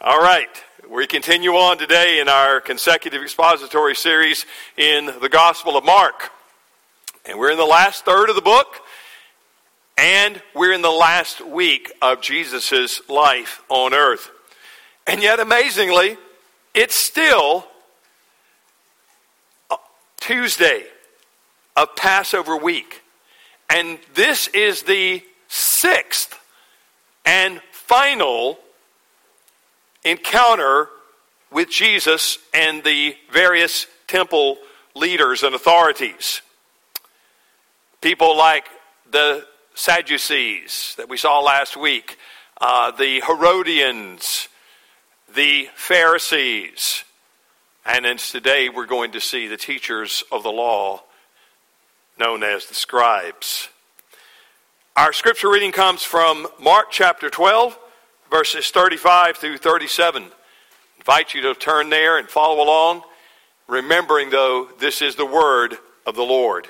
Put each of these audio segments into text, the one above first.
All right. We continue on today in our consecutive expository series in the Gospel of Mark. And we're in the last third of the book, and we're in the last week of Jesus' life on earth. And yet, amazingly, it's still Tuesday of Passover week. And this is the sixth and final encounter with Jesus and the various temple leaders and authorities. People like the Sadducees that we saw last week, uh, the Herodians, the Pharisees, and then today we're going to see the teachers of the law known as the scribes. Our scripture reading comes from Mark chapter 12 verses 35 through 37. I invite you to turn there and follow along, remembering, though, this is the word of the Lord.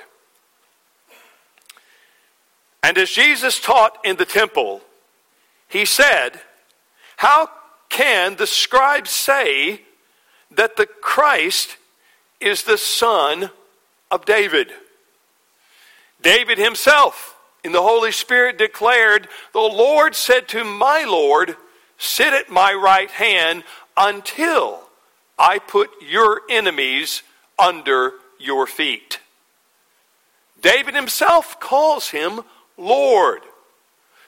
And as Jesus taught in the temple, he said, How can the scribes say that the Christ is the son of David? David himself in the Holy Spirit declared, The Lord said to my Lord, Sit at my right hand until I put your enemies under your feet. David himself calls him Lord.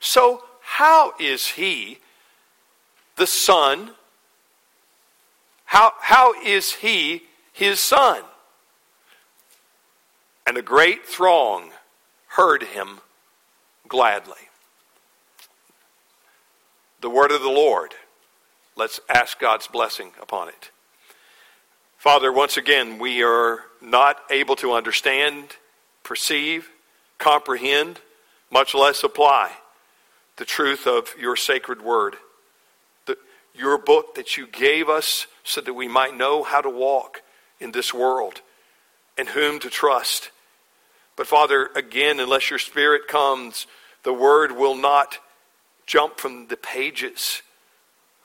So, how is he the son? How, how is he his son? And a great throng heard him gladly. The word of the Lord. Let's ask God's blessing upon it. Father, once again, we are not able to understand, perceive, comprehend, much less apply the truth of your sacred word. The, your book that you gave us so that we might know how to walk in this world and whom to trust. But Father, again, unless your spirit comes, the word will not jump from the pages,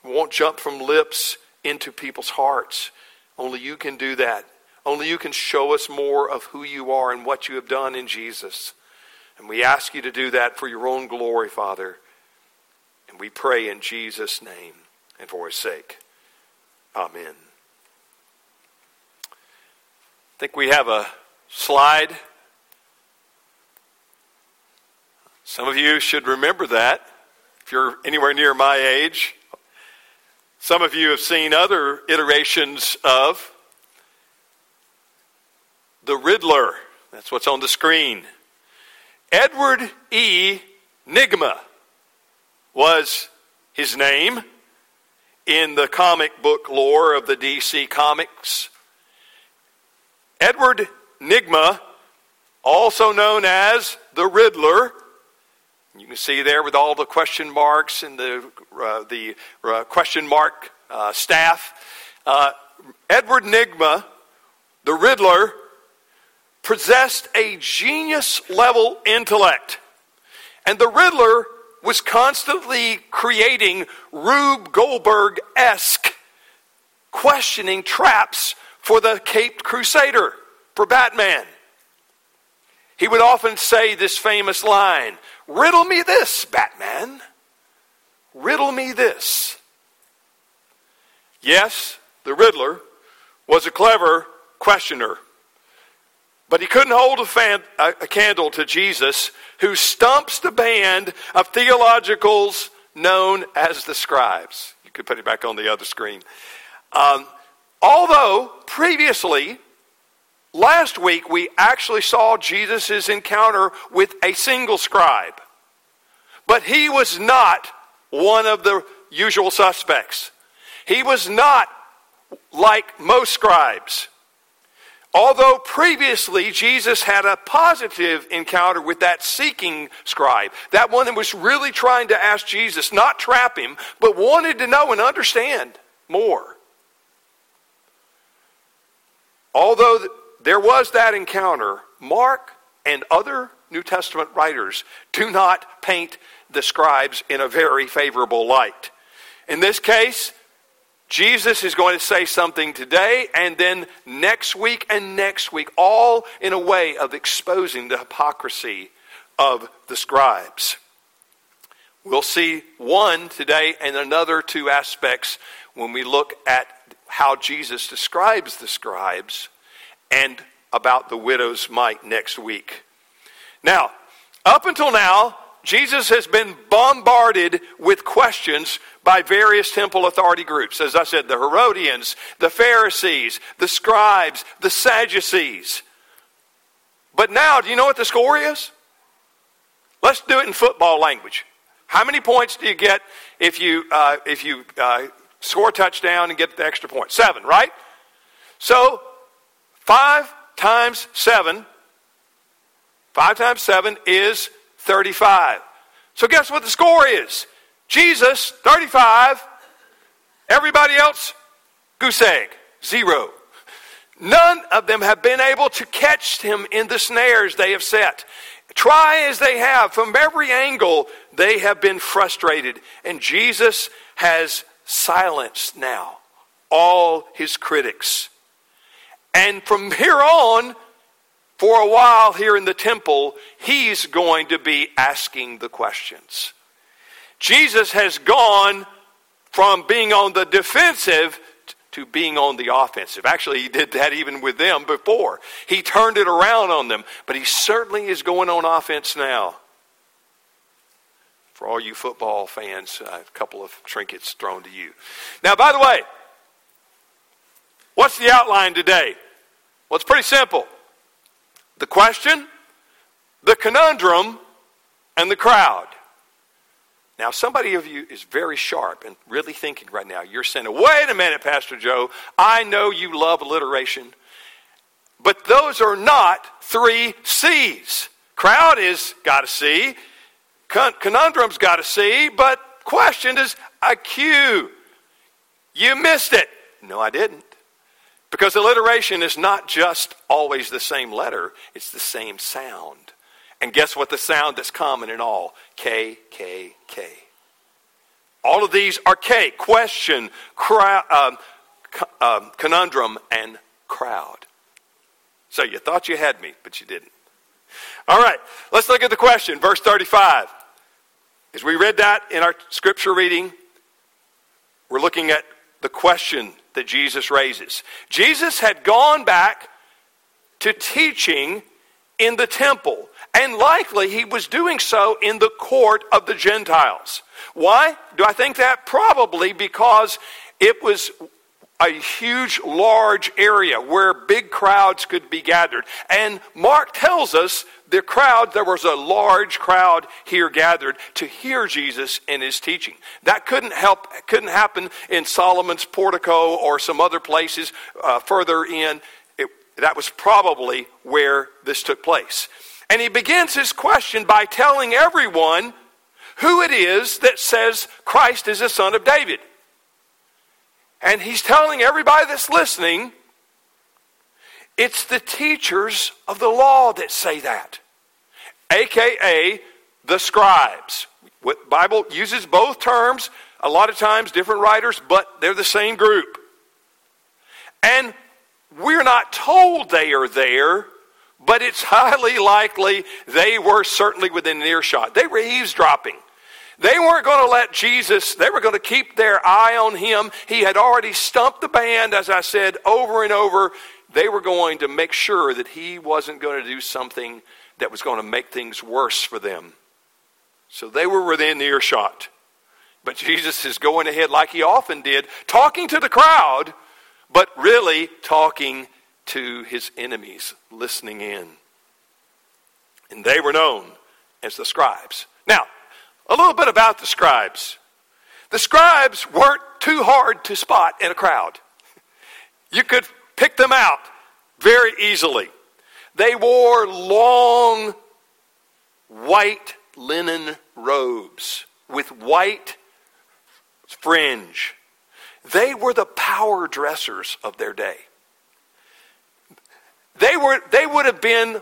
it won't jump from lips into people's hearts. Only you can do that. Only you can show us more of who you are and what you have done in Jesus. And we ask you to do that for your own glory, Father. And we pray in Jesus' name and for his sake. Amen. I think we have a slide Some of you should remember that if you're anywhere near my age. Some of you have seen other iterations of the Riddler. That's what's on the screen. Edward E. Nigma was his name in the comic book lore of the DC Comics. Edward Nigma, also known as the Riddler, you can see there with all the question marks and the, uh, the uh, question mark uh, staff. Uh, Edward Nygma, the Riddler, possessed a genius level intellect. And the Riddler was constantly creating Rube Goldberg esque questioning traps for the Caped Crusader, for Batman. He would often say this famous line Riddle me this, Batman. Riddle me this. Yes, the Riddler was a clever questioner, but he couldn't hold a, fan, a, a candle to Jesus, who stumps the band of theologicals known as the scribes. You could put it back on the other screen. Um, although previously Last week, we actually saw Jesus' encounter with a single scribe. But he was not one of the usual suspects. He was not like most scribes. Although previously Jesus had a positive encounter with that seeking scribe, that one that was really trying to ask Jesus, not trap him, but wanted to know and understand more. Although there was that encounter. Mark and other New Testament writers do not paint the scribes in a very favorable light. In this case, Jesus is going to say something today and then next week and next week, all in a way of exposing the hypocrisy of the scribes. We'll see one today and another two aspects when we look at how Jesus describes the scribes and about the widow's mite next week. Now, up until now, Jesus has been bombarded with questions by various temple authority groups. As I said, the Herodians, the Pharisees, the scribes, the Sadducees. But now, do you know what the score is? Let's do it in football language. How many points do you get if you, uh, if you uh, score a touchdown and get the extra point? Seven, right? So, five times seven, five times seven is 35. So guess what the score is? Jesus, 35. Everybody else, goose egg, zero. None of them have been able to catch him in the snares they have set. Try as they have, from every angle, they have been frustrated. And Jesus has silenced now all his critics. And from here on, for a while here in the temple, he's going to be asking the questions. Jesus has gone from being on the defensive to being on the offensive. Actually, he did that even with them before. He turned it around on them, but he certainly is going on offense now. For all you football fans, a couple of trinkets thrown to you. Now, by the way, what's the outline today? Well, it's pretty simple the question, the conundrum, and the crowd. Now, somebody of you is very sharp and really thinking right now. You're saying, wait a minute, Pastor Joe. I know you love alliteration, but those are not three C's. Crowd is got a C, Con- conundrum's got a C, but question is a Q. You missed it. No, I didn't. Because alliteration is not just always the same letter, it's the same sound. And guess what the sound that's common in all? K, K, K. All of these are K question, um, um, conundrum, and crowd. So you thought you had me, but you didn't. All right, let's look at the question, verse 35. As we read that in our scripture reading, we're looking at the question that Jesus raises. Jesus had gone back to teaching in the temple, and likely he was doing so in the court of the Gentiles. Why do I think that? Probably because it was a huge, large area where big crowds could be gathered. And Mark tells us the crowd, there was a large crowd here gathered to hear Jesus and his teaching. That couldn't help, couldn't happen in Solomon's portico or some other places uh, further in. It, that was probably where this took place. And he begins his question by telling everyone who it is that says Christ is the son of David. And he's telling everybody that's listening it's the teachers of the law that say that, aka the scribes. What Bible uses both terms, a lot of times different writers, but they're the same group. And we're not told they are there, but it's highly likely they were certainly within earshot. They were eavesdropping. They weren't going to let Jesus, they were going to keep their eye on him. He had already stumped the band, as I said, over and over they were going to make sure that he wasn't going to do something that was going to make things worse for them. So they were within earshot. But Jesus is going ahead, like he often did, talking to the crowd, but really talking to his enemies, listening in. And they were known as the scribes. Now, a little bit about the scribes. The scribes weren't too hard to spot in a crowd. You could pick them out very easily. They wore long white linen robes with white fringe. They were the power dressers of their day. They, were, they would have been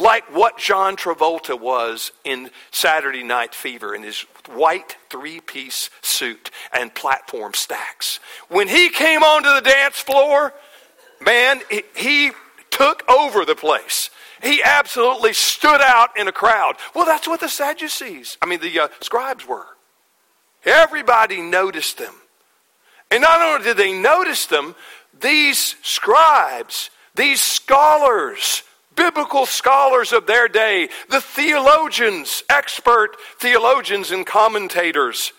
like what John Travolta was in Saturday Night Fever in his white three piece suit and platform stacks. When he came onto the dance floor, man, he took over the place. He absolutely stood out in a crowd. Well, that's what the Sadducees, I mean, the uh, scribes were. Everybody noticed them. And not only did they notice them, these scribes, these scholars, biblical scholars of their day, the theologians, expert theologians and commentators,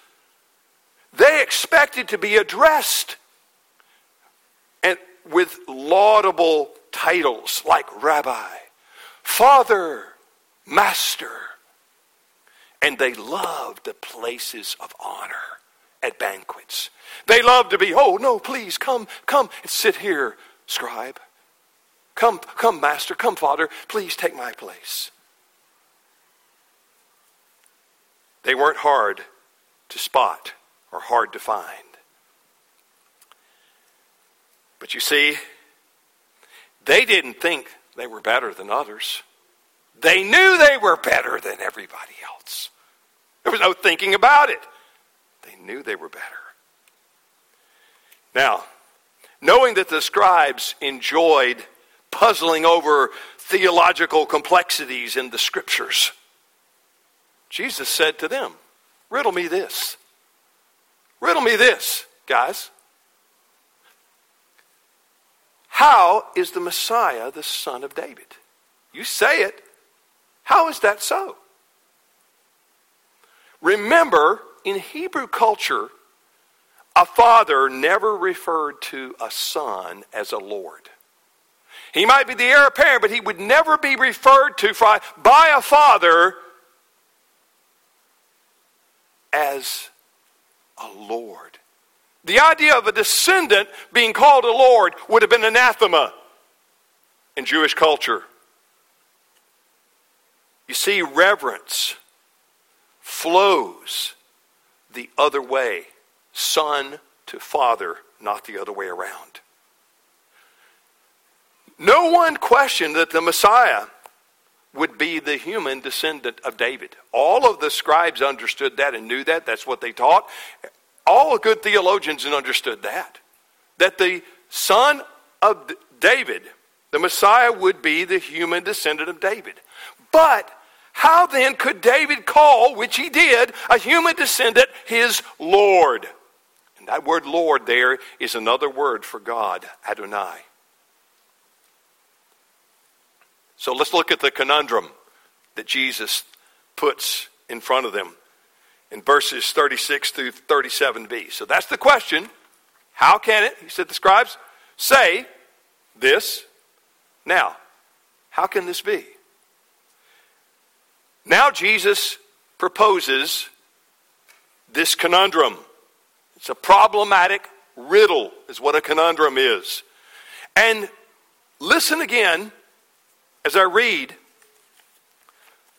they expected to be addressed and with laudable titles like rabbi, father, master. And they loved the places of honor at banquets. They loved to be, oh, no, please come, come and sit here, scribe. Come, come, Master, come, Father, please take my place. They weren't hard to spot or hard to find. But you see, they didn't think they were better than others. They knew they were better than everybody else. There was no thinking about it. They knew they were better. Now, knowing that the scribes enjoyed puzzling over theological complexities in the scriptures. Jesus said to them, Riddle me this. Riddle me this, guys. How is the Messiah the son of David? You say it. How is that so? Remember, in Hebrew culture, a father never referred to a son as a Lord. He might be the heir apparent, but he would never be referred to by a father as a Lord. The idea of a descendant being called a Lord would have been anathema in Jewish culture. You see, reverence flows the other way son to father, not the other way around. No one questioned that the Messiah would be the human descendant of David. All of the scribes understood that and knew that. That's what they taught. All good theologians understood that. That the son of David, the Messiah, would be the human descendant of David. But how then could David call, which he did, a human descendant his Lord? And that word Lord there is another word for God, Adonai. So let's look at the conundrum that Jesus puts in front of them in verses 36 through 37b. So that's the question. How can it, he said, the scribes, say this now? How can this be? Now Jesus proposes this conundrum. It's a problematic riddle, is what a conundrum is. And listen again as I read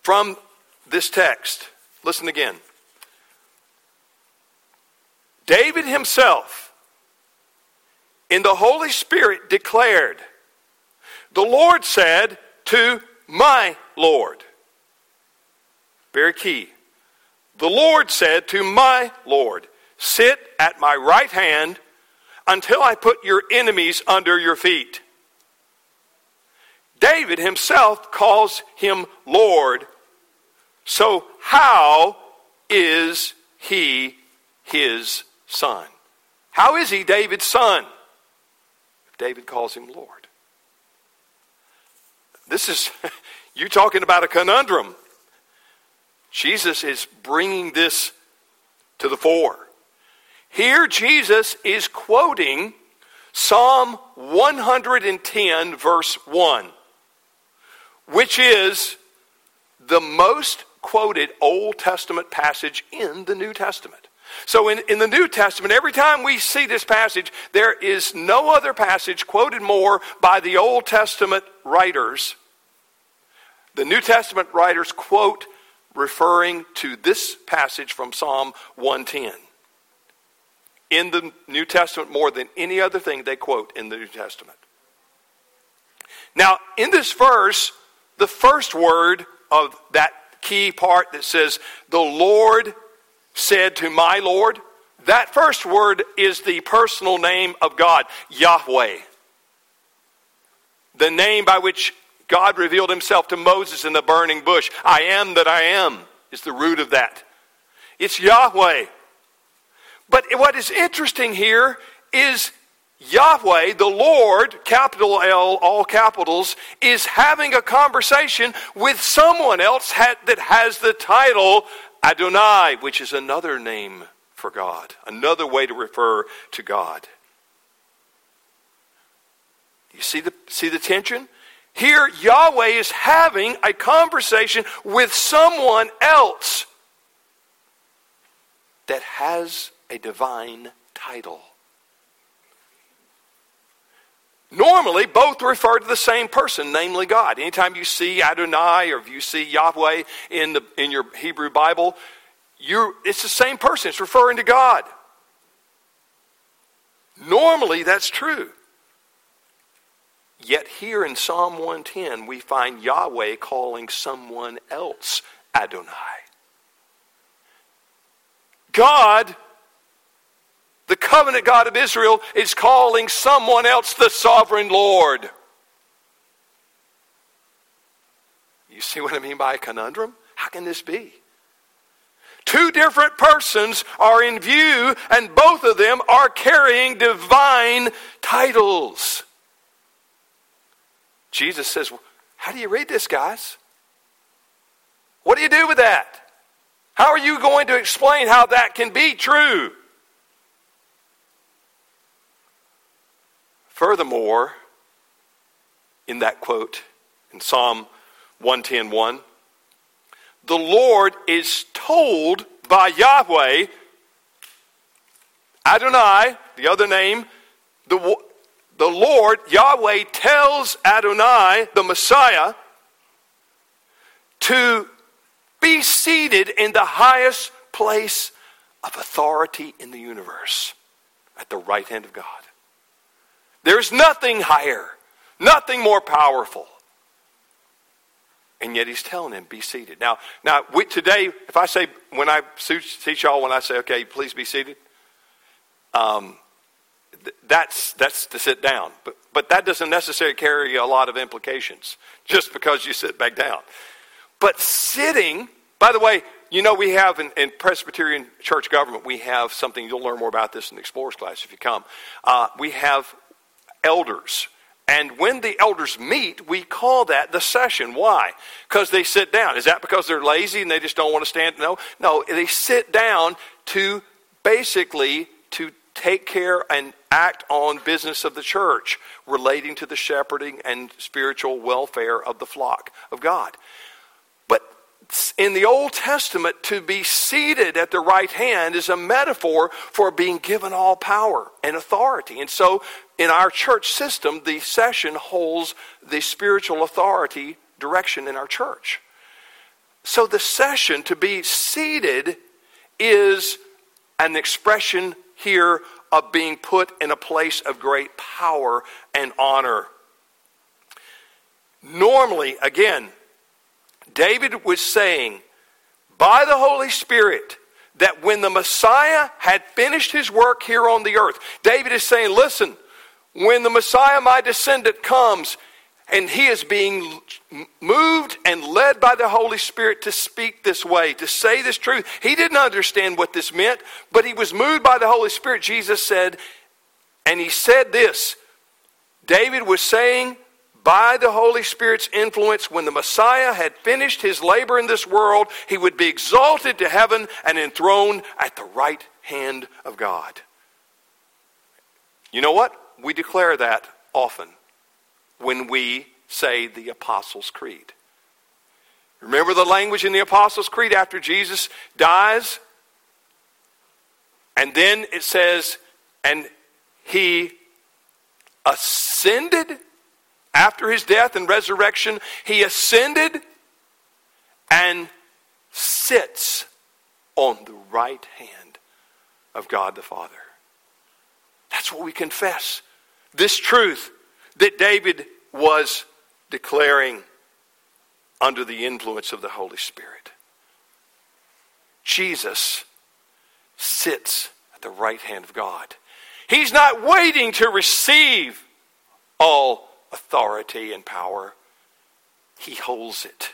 from this text, listen again. David himself, in the Holy Spirit, declared, The Lord said to my Lord, very key. The Lord said to my Lord, Sit at my right hand until I put your enemies under your feet. David himself calls him Lord. So, how is he his son? How is he David's son? If David calls him Lord. This is, you talking about a conundrum. Jesus is bringing this to the fore. Here, Jesus is quoting Psalm 110, verse 1 which is the most quoted Old Testament passage in the New Testament. So, in, in the New Testament, every time we see this passage, there is no other passage quoted more by the Old Testament writers. The New Testament writers quote referring to this passage from Psalm 110. In the New Testament, more than any other thing they quote in the New Testament. Now, in this verse, the first word of that key part that says, The Lord said to my Lord, that first word is the personal name of God, Yahweh. The name by which God revealed himself to Moses in the burning bush. I am that I am is the root of that. It's Yahweh. But what is interesting here is Yahweh, the Lord, capital L, all capitals, is having a conversation with someone else that has the title Adonai, which is another name for God, another way to refer to God. You see the, see the tension? Here, Yahweh is having a conversation with someone else that has a divine title. Normally, both refer to the same person, namely God. Anytime you see Adonai or if you see Yahweh in, the, in your Hebrew Bible, you it's the same person. It's referring to God. Normally, that's true. Yet here in Psalm 110, we find Yahweh calling someone else Adonai. God the covenant God of Israel is calling someone else the sovereign Lord. You see what I mean by a conundrum? How can this be? Two different persons are in view, and both of them are carrying divine titles. Jesus says, How do you read this, guys? What do you do with that? How are you going to explain how that can be true? Furthermore, in that quote in Psalm 110:1, the Lord is told by Yahweh, Adonai, the other name, the, the Lord, Yahweh tells Adonai, the Messiah, to be seated in the highest place of authority in the universe at the right hand of God. There's nothing higher, nothing more powerful. And yet he's telling him, be seated. Now, now today, if I say, when I teach y'all, when I say, okay, please be seated, um, th- that's, that's to sit down. But, but that doesn't necessarily carry a lot of implications just because you sit back down. But sitting, by the way, you know, we have in, in, Presbyterian church government, we have something, you'll learn more about this in the Explorers class if you come. Uh, we have elders. And when the elders meet, we call that the session. Why? Because they sit down. Is that because they're lazy and they just don't want to stand? No. No, they sit down to basically to take care and act on business of the church relating to the shepherding and spiritual welfare of the flock of God. But in the Old Testament, to be seated at the right hand is a metaphor for being given all power and authority. And so in our church system, the session holds the spiritual authority direction in our church. So the session, to be seated, is an expression here of being put in a place of great power and honor. Normally, again, David was saying by the Holy Spirit that when the Messiah had finished his work here on the earth, David is saying, listen, when the Messiah, my descendant, comes and he is being moved and led by the Holy Spirit to speak this way, to say this truth. He didn't understand what this meant, but he was moved by the Holy Spirit, Jesus said, and he said this David was saying, by the Holy Spirit's influence, when the Messiah had finished his labor in this world, he would be exalted to heaven and enthroned at the right hand of God. You know what? We declare that often when we say the Apostles' Creed. Remember the language in the Apostles' Creed after Jesus dies? And then it says, and he ascended after his death and resurrection, he ascended and sits on the right hand of God the Father. That's what we confess this truth that David was declaring. under the influence of the Holy Spirit. Jesus sits at the right hand of God. He's not waiting to receive all authority and power. He holds it.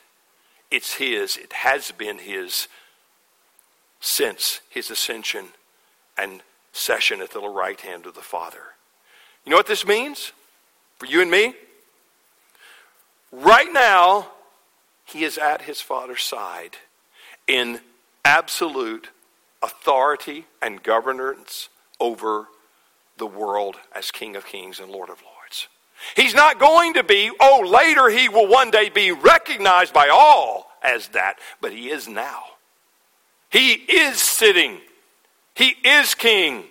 It's His. It has been His since His ascension and session at the right hand of the Father. You know what this means for you and me? Right now, He is at His Father's side in absolute authority and governance over the world as King of Kings and Lord of Lords. He's not going to be, oh, later he will one day be recognized by all as that, but he is now. He is sitting. He is king.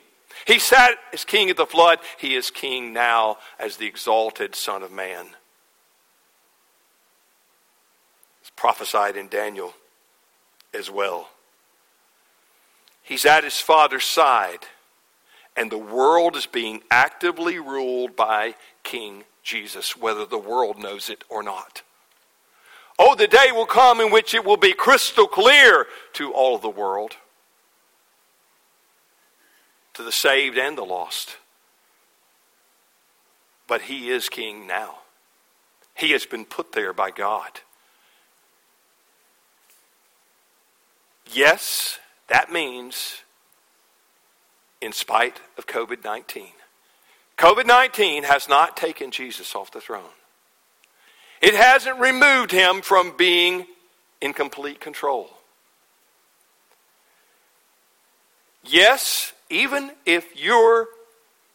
He sat as king at the flood. He is king now as the exalted Son of Man. It's prophesied in Daniel as well. He's at his father's side and the world is being actively ruled by King Jesus, whether the world knows it or not. Oh, the day will come in which it will be crystal clear to all of the world, to the saved and the lost. But he is king now. He has been put there by God. Yes, that means in spite of COVID 19. COVID 19 has not taken Jesus off the throne, it hasn't removed him from being in complete control. Yes, even if your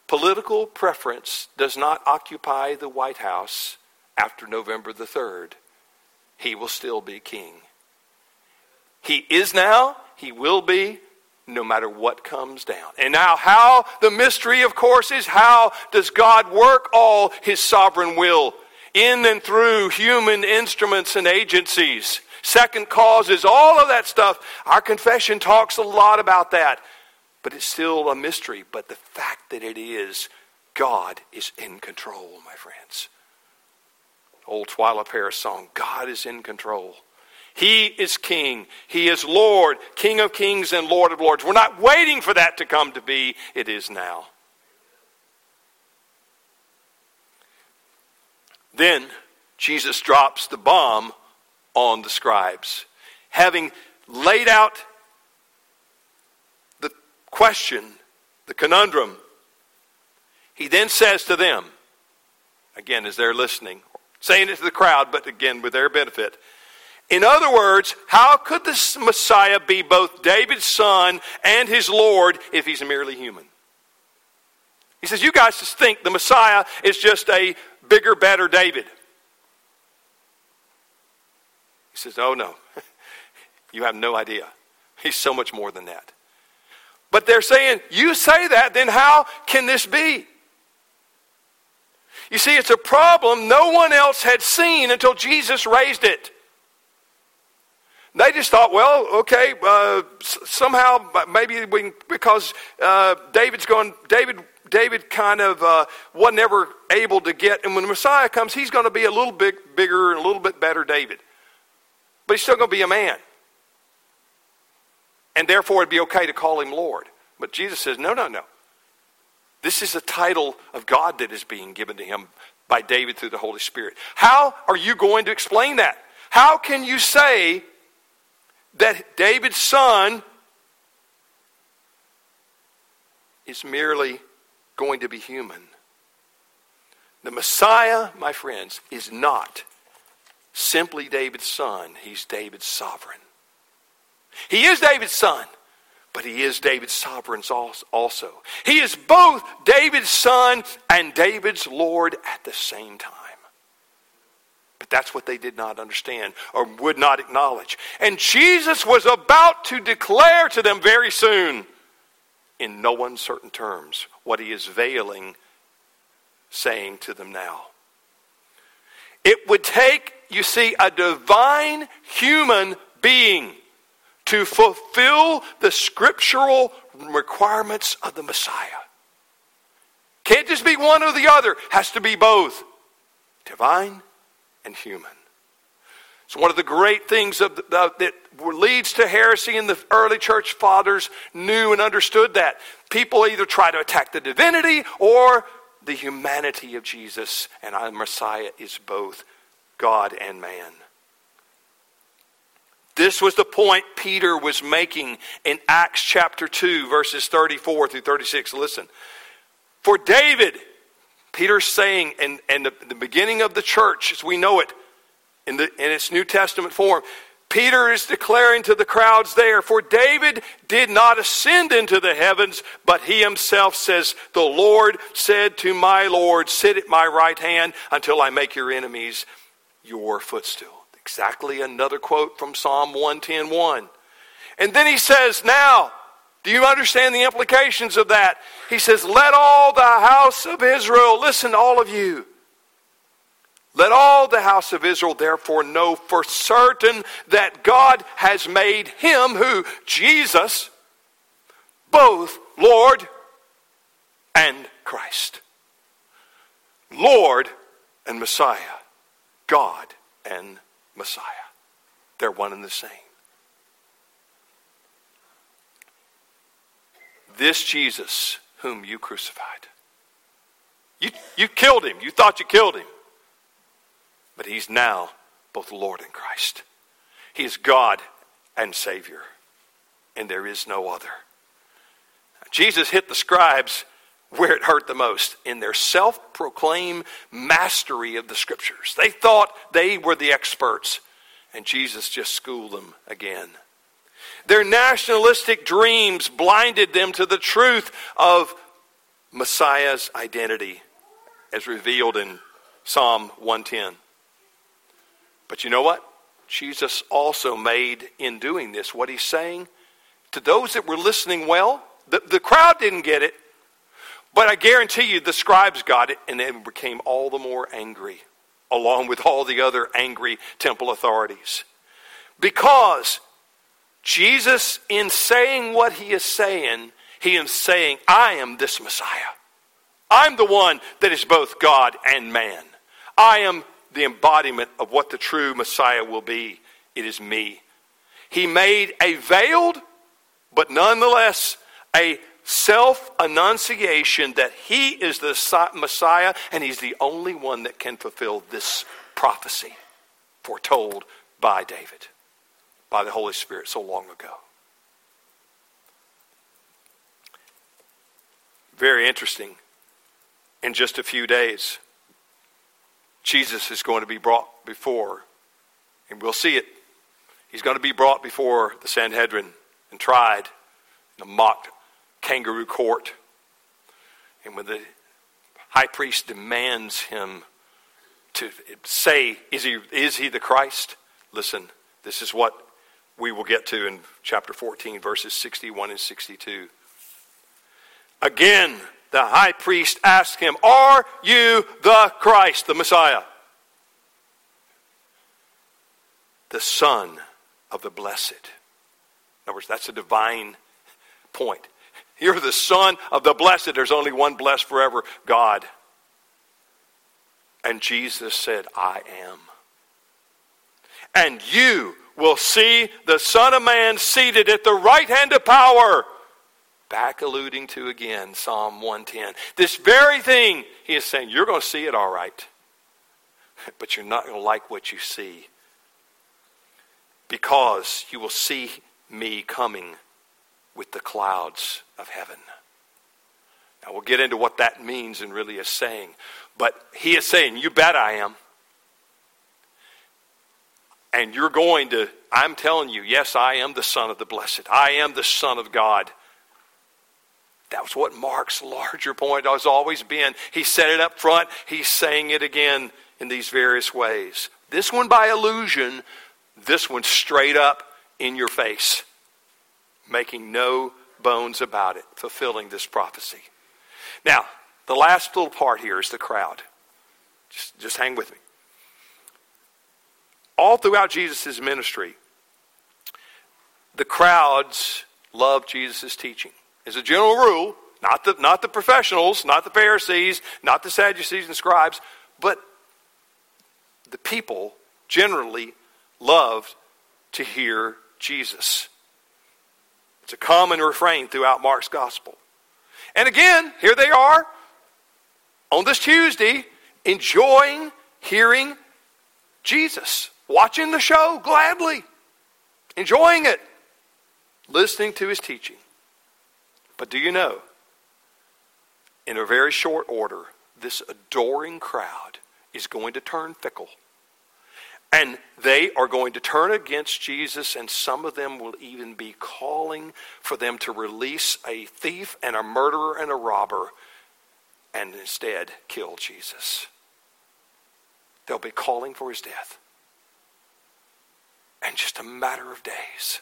political preference does not occupy the White House after November the 3rd, he will still be king. He is now, he will be, no matter what comes down. And now, how the mystery, of course, is how does God work all his sovereign will in and through human instruments and agencies? Second causes, all of that stuff. Our confession talks a lot about that, but it's still a mystery. But the fact that it is, God is in control, my friends. Old Twila Paris song, God is in control. He is King. He is Lord, King of kings and Lord of lords. We're not waiting for that to come to be, it is now. Then Jesus drops the bomb on the scribes. Having laid out question, the conundrum, he then says to them, again, as they're listening, saying it to the crowd, but again, with their benefit, in other words, how could the Messiah be both David's son and his Lord if he's merely human? He says, You guys just think the Messiah is just a bigger, better David. He says, Oh, no. you have no idea. He's so much more than that. But they're saying, You say that, then how can this be? You see, it's a problem no one else had seen until Jesus raised it. They just thought, well, okay, uh, somehow maybe we, because uh, David's going, David, David kind of uh, wasn't ever able to get, and when the Messiah comes, he's going to be a little bit bigger and a little bit better David, but he's still going to be a man, and therefore it'd be okay to call him Lord. But Jesus says, no, no, no. This is a title of God that is being given to him by David through the Holy Spirit. How are you going to explain that? How can you say that David's son is merely going to be human. The Messiah, my friends, is not simply David's son, he's David's sovereign. He is David's son, but he is David's sovereign also. He is both David's son and David's Lord at the same time. But that's what they did not understand or would not acknowledge. And Jesus was about to declare to them very soon, in no uncertain terms, what he is veiling, saying to them now. It would take, you see, a divine human being to fulfill the scriptural requirements of the Messiah. Can't just be one or the other, has to be both. Divine and human. It's one of the great things of the, that leads to heresy, and the early church fathers knew and understood that. People either try to attack the divinity or the humanity of Jesus, and our Messiah is both God and man. This was the point Peter was making in Acts chapter 2, verses 34 through 36. Listen. For David, Peter's saying and, in the, the beginning of the church, as we know it, in, the, in its New Testament form, Peter is declaring to the crowds there, For David did not ascend into the heavens, but he himself says, The Lord said to my Lord, Sit at my right hand until I make your enemies your footstool. Exactly another quote from Psalm 110.1. And then he says, Now, do you understand the implications of that? He says, Let all the house of Israel, listen, all of you. Let all the house of Israel therefore know for certain that God has made him, who? Jesus, both Lord and Christ. Lord and Messiah. God and Messiah. They're one and the same. This Jesus whom you crucified. You, you killed him. You thought you killed him. But he's now both Lord and Christ. He is God and Savior. And there is no other. Jesus hit the scribes where it hurt the most in their self proclaimed mastery of the scriptures. They thought they were the experts, and Jesus just schooled them again. Their nationalistic dreams blinded them to the truth of Messiah's identity as revealed in Psalm 110. But you know what? Jesus also made in doing this what he's saying to those that were listening well. The, the crowd didn't get it, but I guarantee you the scribes got it and they became all the more angry, along with all the other angry temple authorities. Because Jesus, in saying what he is saying, he is saying, I am this Messiah. I'm the one that is both God and man. I am the embodiment of what the true Messiah will be. It is me. He made a veiled, but nonetheless a self annunciation that he is the Messiah and he's the only one that can fulfill this prophecy foretold by David, by the Holy Spirit so long ago. Very interesting. In just a few days, Jesus is going to be brought before, and we'll see it. He's going to be brought before the Sanhedrin and tried in a mock kangaroo court. And when the high priest demands him to say, Is he, is he the Christ? Listen, this is what we will get to in chapter 14, verses 61 and 62. Again, the high priest asked him, Are you the Christ, the Messiah? The Son of the Blessed. In other words, that's a divine point. You're the Son of the Blessed. There's only one blessed forever God. And Jesus said, I am. And you will see the Son of Man seated at the right hand of power. Back alluding to again Psalm 110. This very thing, he is saying, you're going to see it all right. But you're not going to like what you see. Because you will see me coming with the clouds of heaven. Now, we'll get into what that means and really is saying. But he is saying, You bet I am. And you're going to, I'm telling you, yes, I am the Son of the Blessed. I am the Son of God. That was what Mark's larger point has always been. He said it up front, he's saying it again in these various ways. This one by illusion, this one straight up in your face making no bones about it, fulfilling this prophecy. Now, the last little part here is the crowd. Just, just hang with me. All throughout Jesus' ministry, the crowds loved Jesus' teaching. As a general rule, not the, not the professionals, not the Pharisees, not the Sadducees and scribes, but the people generally loved to hear Jesus. It's a common refrain throughout Mark's gospel. And again, here they are on this Tuesday enjoying hearing Jesus, watching the show gladly, enjoying it, listening to his teaching. But do you know, in a very short order, this adoring crowd is going to turn fickle. And they are going to turn against Jesus, and some of them will even be calling for them to release a thief and a murderer and a robber and instead kill Jesus. They'll be calling for his death. And just a matter of days.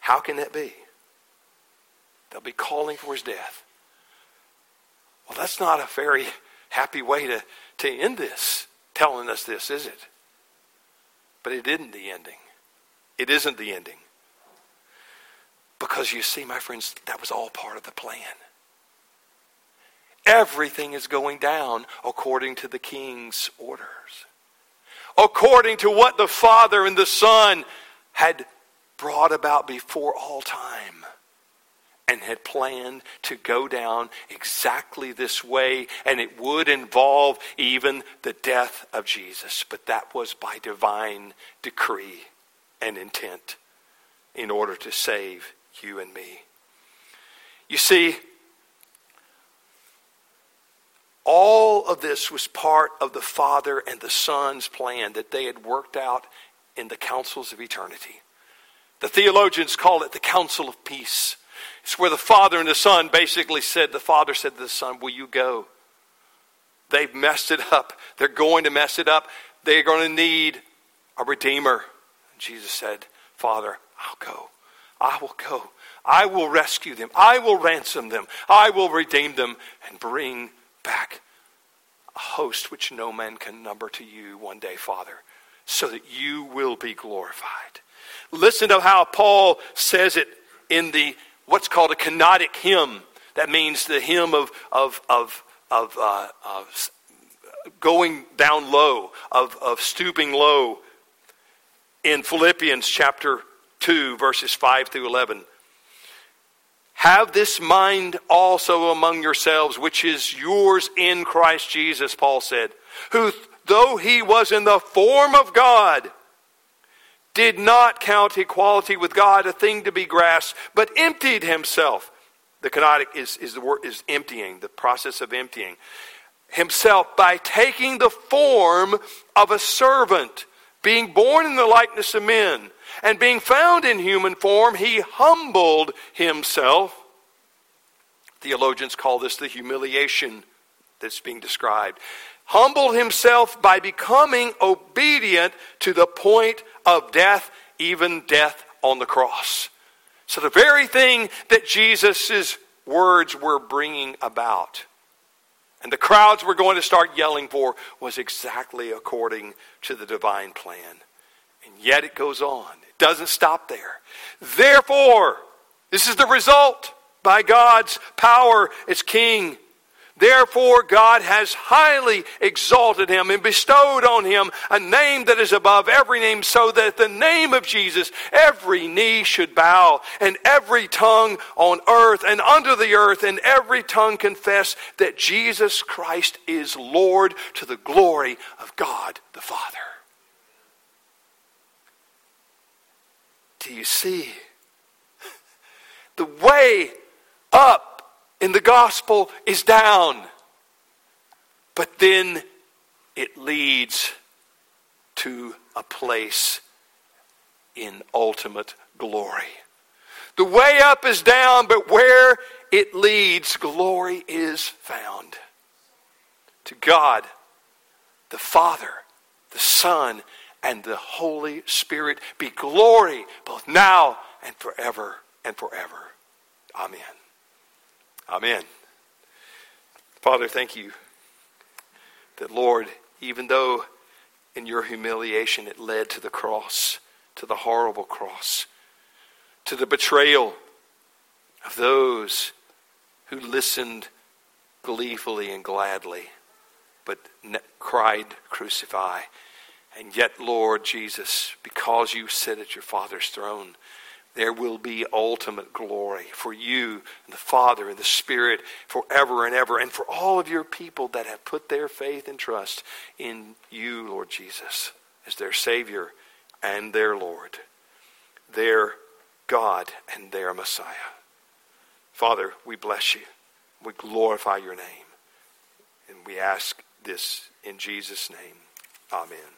How can that be? They'll be calling for his death. Well, that's not a very happy way to, to end this, telling us this, is it? But it isn't the ending. It isn't the ending. Because you see, my friends, that was all part of the plan. Everything is going down according to the king's orders, according to what the Father and the Son had brought about before all time and had planned to go down exactly this way, and it would involve even the death of Jesus. But that was by divine decree and intent in order to save you and me. You see, all of this was part of the Father and the Son's plan that they had worked out in the councils of eternity. The theologians call it the counsel of peace. It's where the Father and the Son basically said, the Father said to the Son, Will you go? They've messed it up. They're going to mess it up. They're going to need a Redeemer. And Jesus said, Father, I'll go. I will go. I will rescue them. I will ransom them. I will redeem them and bring back a host which no man can number to you one day, Father, so that you will be glorified. Listen to how Paul says it in the what's called a kenotic hymn. That means the hymn of, of, of, of, uh, of going down low, of, of stooping low in Philippians chapter 2, verses 5 through 11. Have this mind also among yourselves, which is yours in Christ Jesus, Paul said, who, though he was in the form of God, did not count equality with God a thing to be grasped, but emptied himself. The kenotic is, is the word is emptying, the process of emptying himself by taking the form of a servant, being born in the likeness of men, and being found in human form, he humbled himself. Theologians call this the humiliation that's being described. Humbled himself by becoming obedient to the point of death, even death on the cross. So, the very thing that Jesus' words were bringing about and the crowds were going to start yelling for was exactly according to the divine plan. And yet it goes on, it doesn't stop there. Therefore, this is the result by God's power as king Therefore, God has highly exalted him and bestowed on him a name that is above every name, so that the name of Jesus every knee should bow, and every tongue on earth and under the earth, and every tongue confess that Jesus Christ is Lord to the glory of God the Father. Do you see? The way up in the gospel is down. But then it leads to a place in ultimate glory. The way up is down, but where it leads, glory is found. To God, the Father, the Son, and the Holy Spirit be glory both now and forever and forever. Amen. Amen. Father, thank you that, Lord, even though in your humiliation it led to the cross, to the horrible cross, to the betrayal of those who listened gleefully and gladly, but cried, Crucify. And yet, Lord Jesus, because you sit at your Father's throne, there will be ultimate glory for you and the Father and the Spirit forever and ever, and for all of your people that have put their faith and trust in you, Lord Jesus, as their Savior and their Lord, their God and their Messiah. Father, we bless you. We glorify your name. And we ask this in Jesus' name. Amen.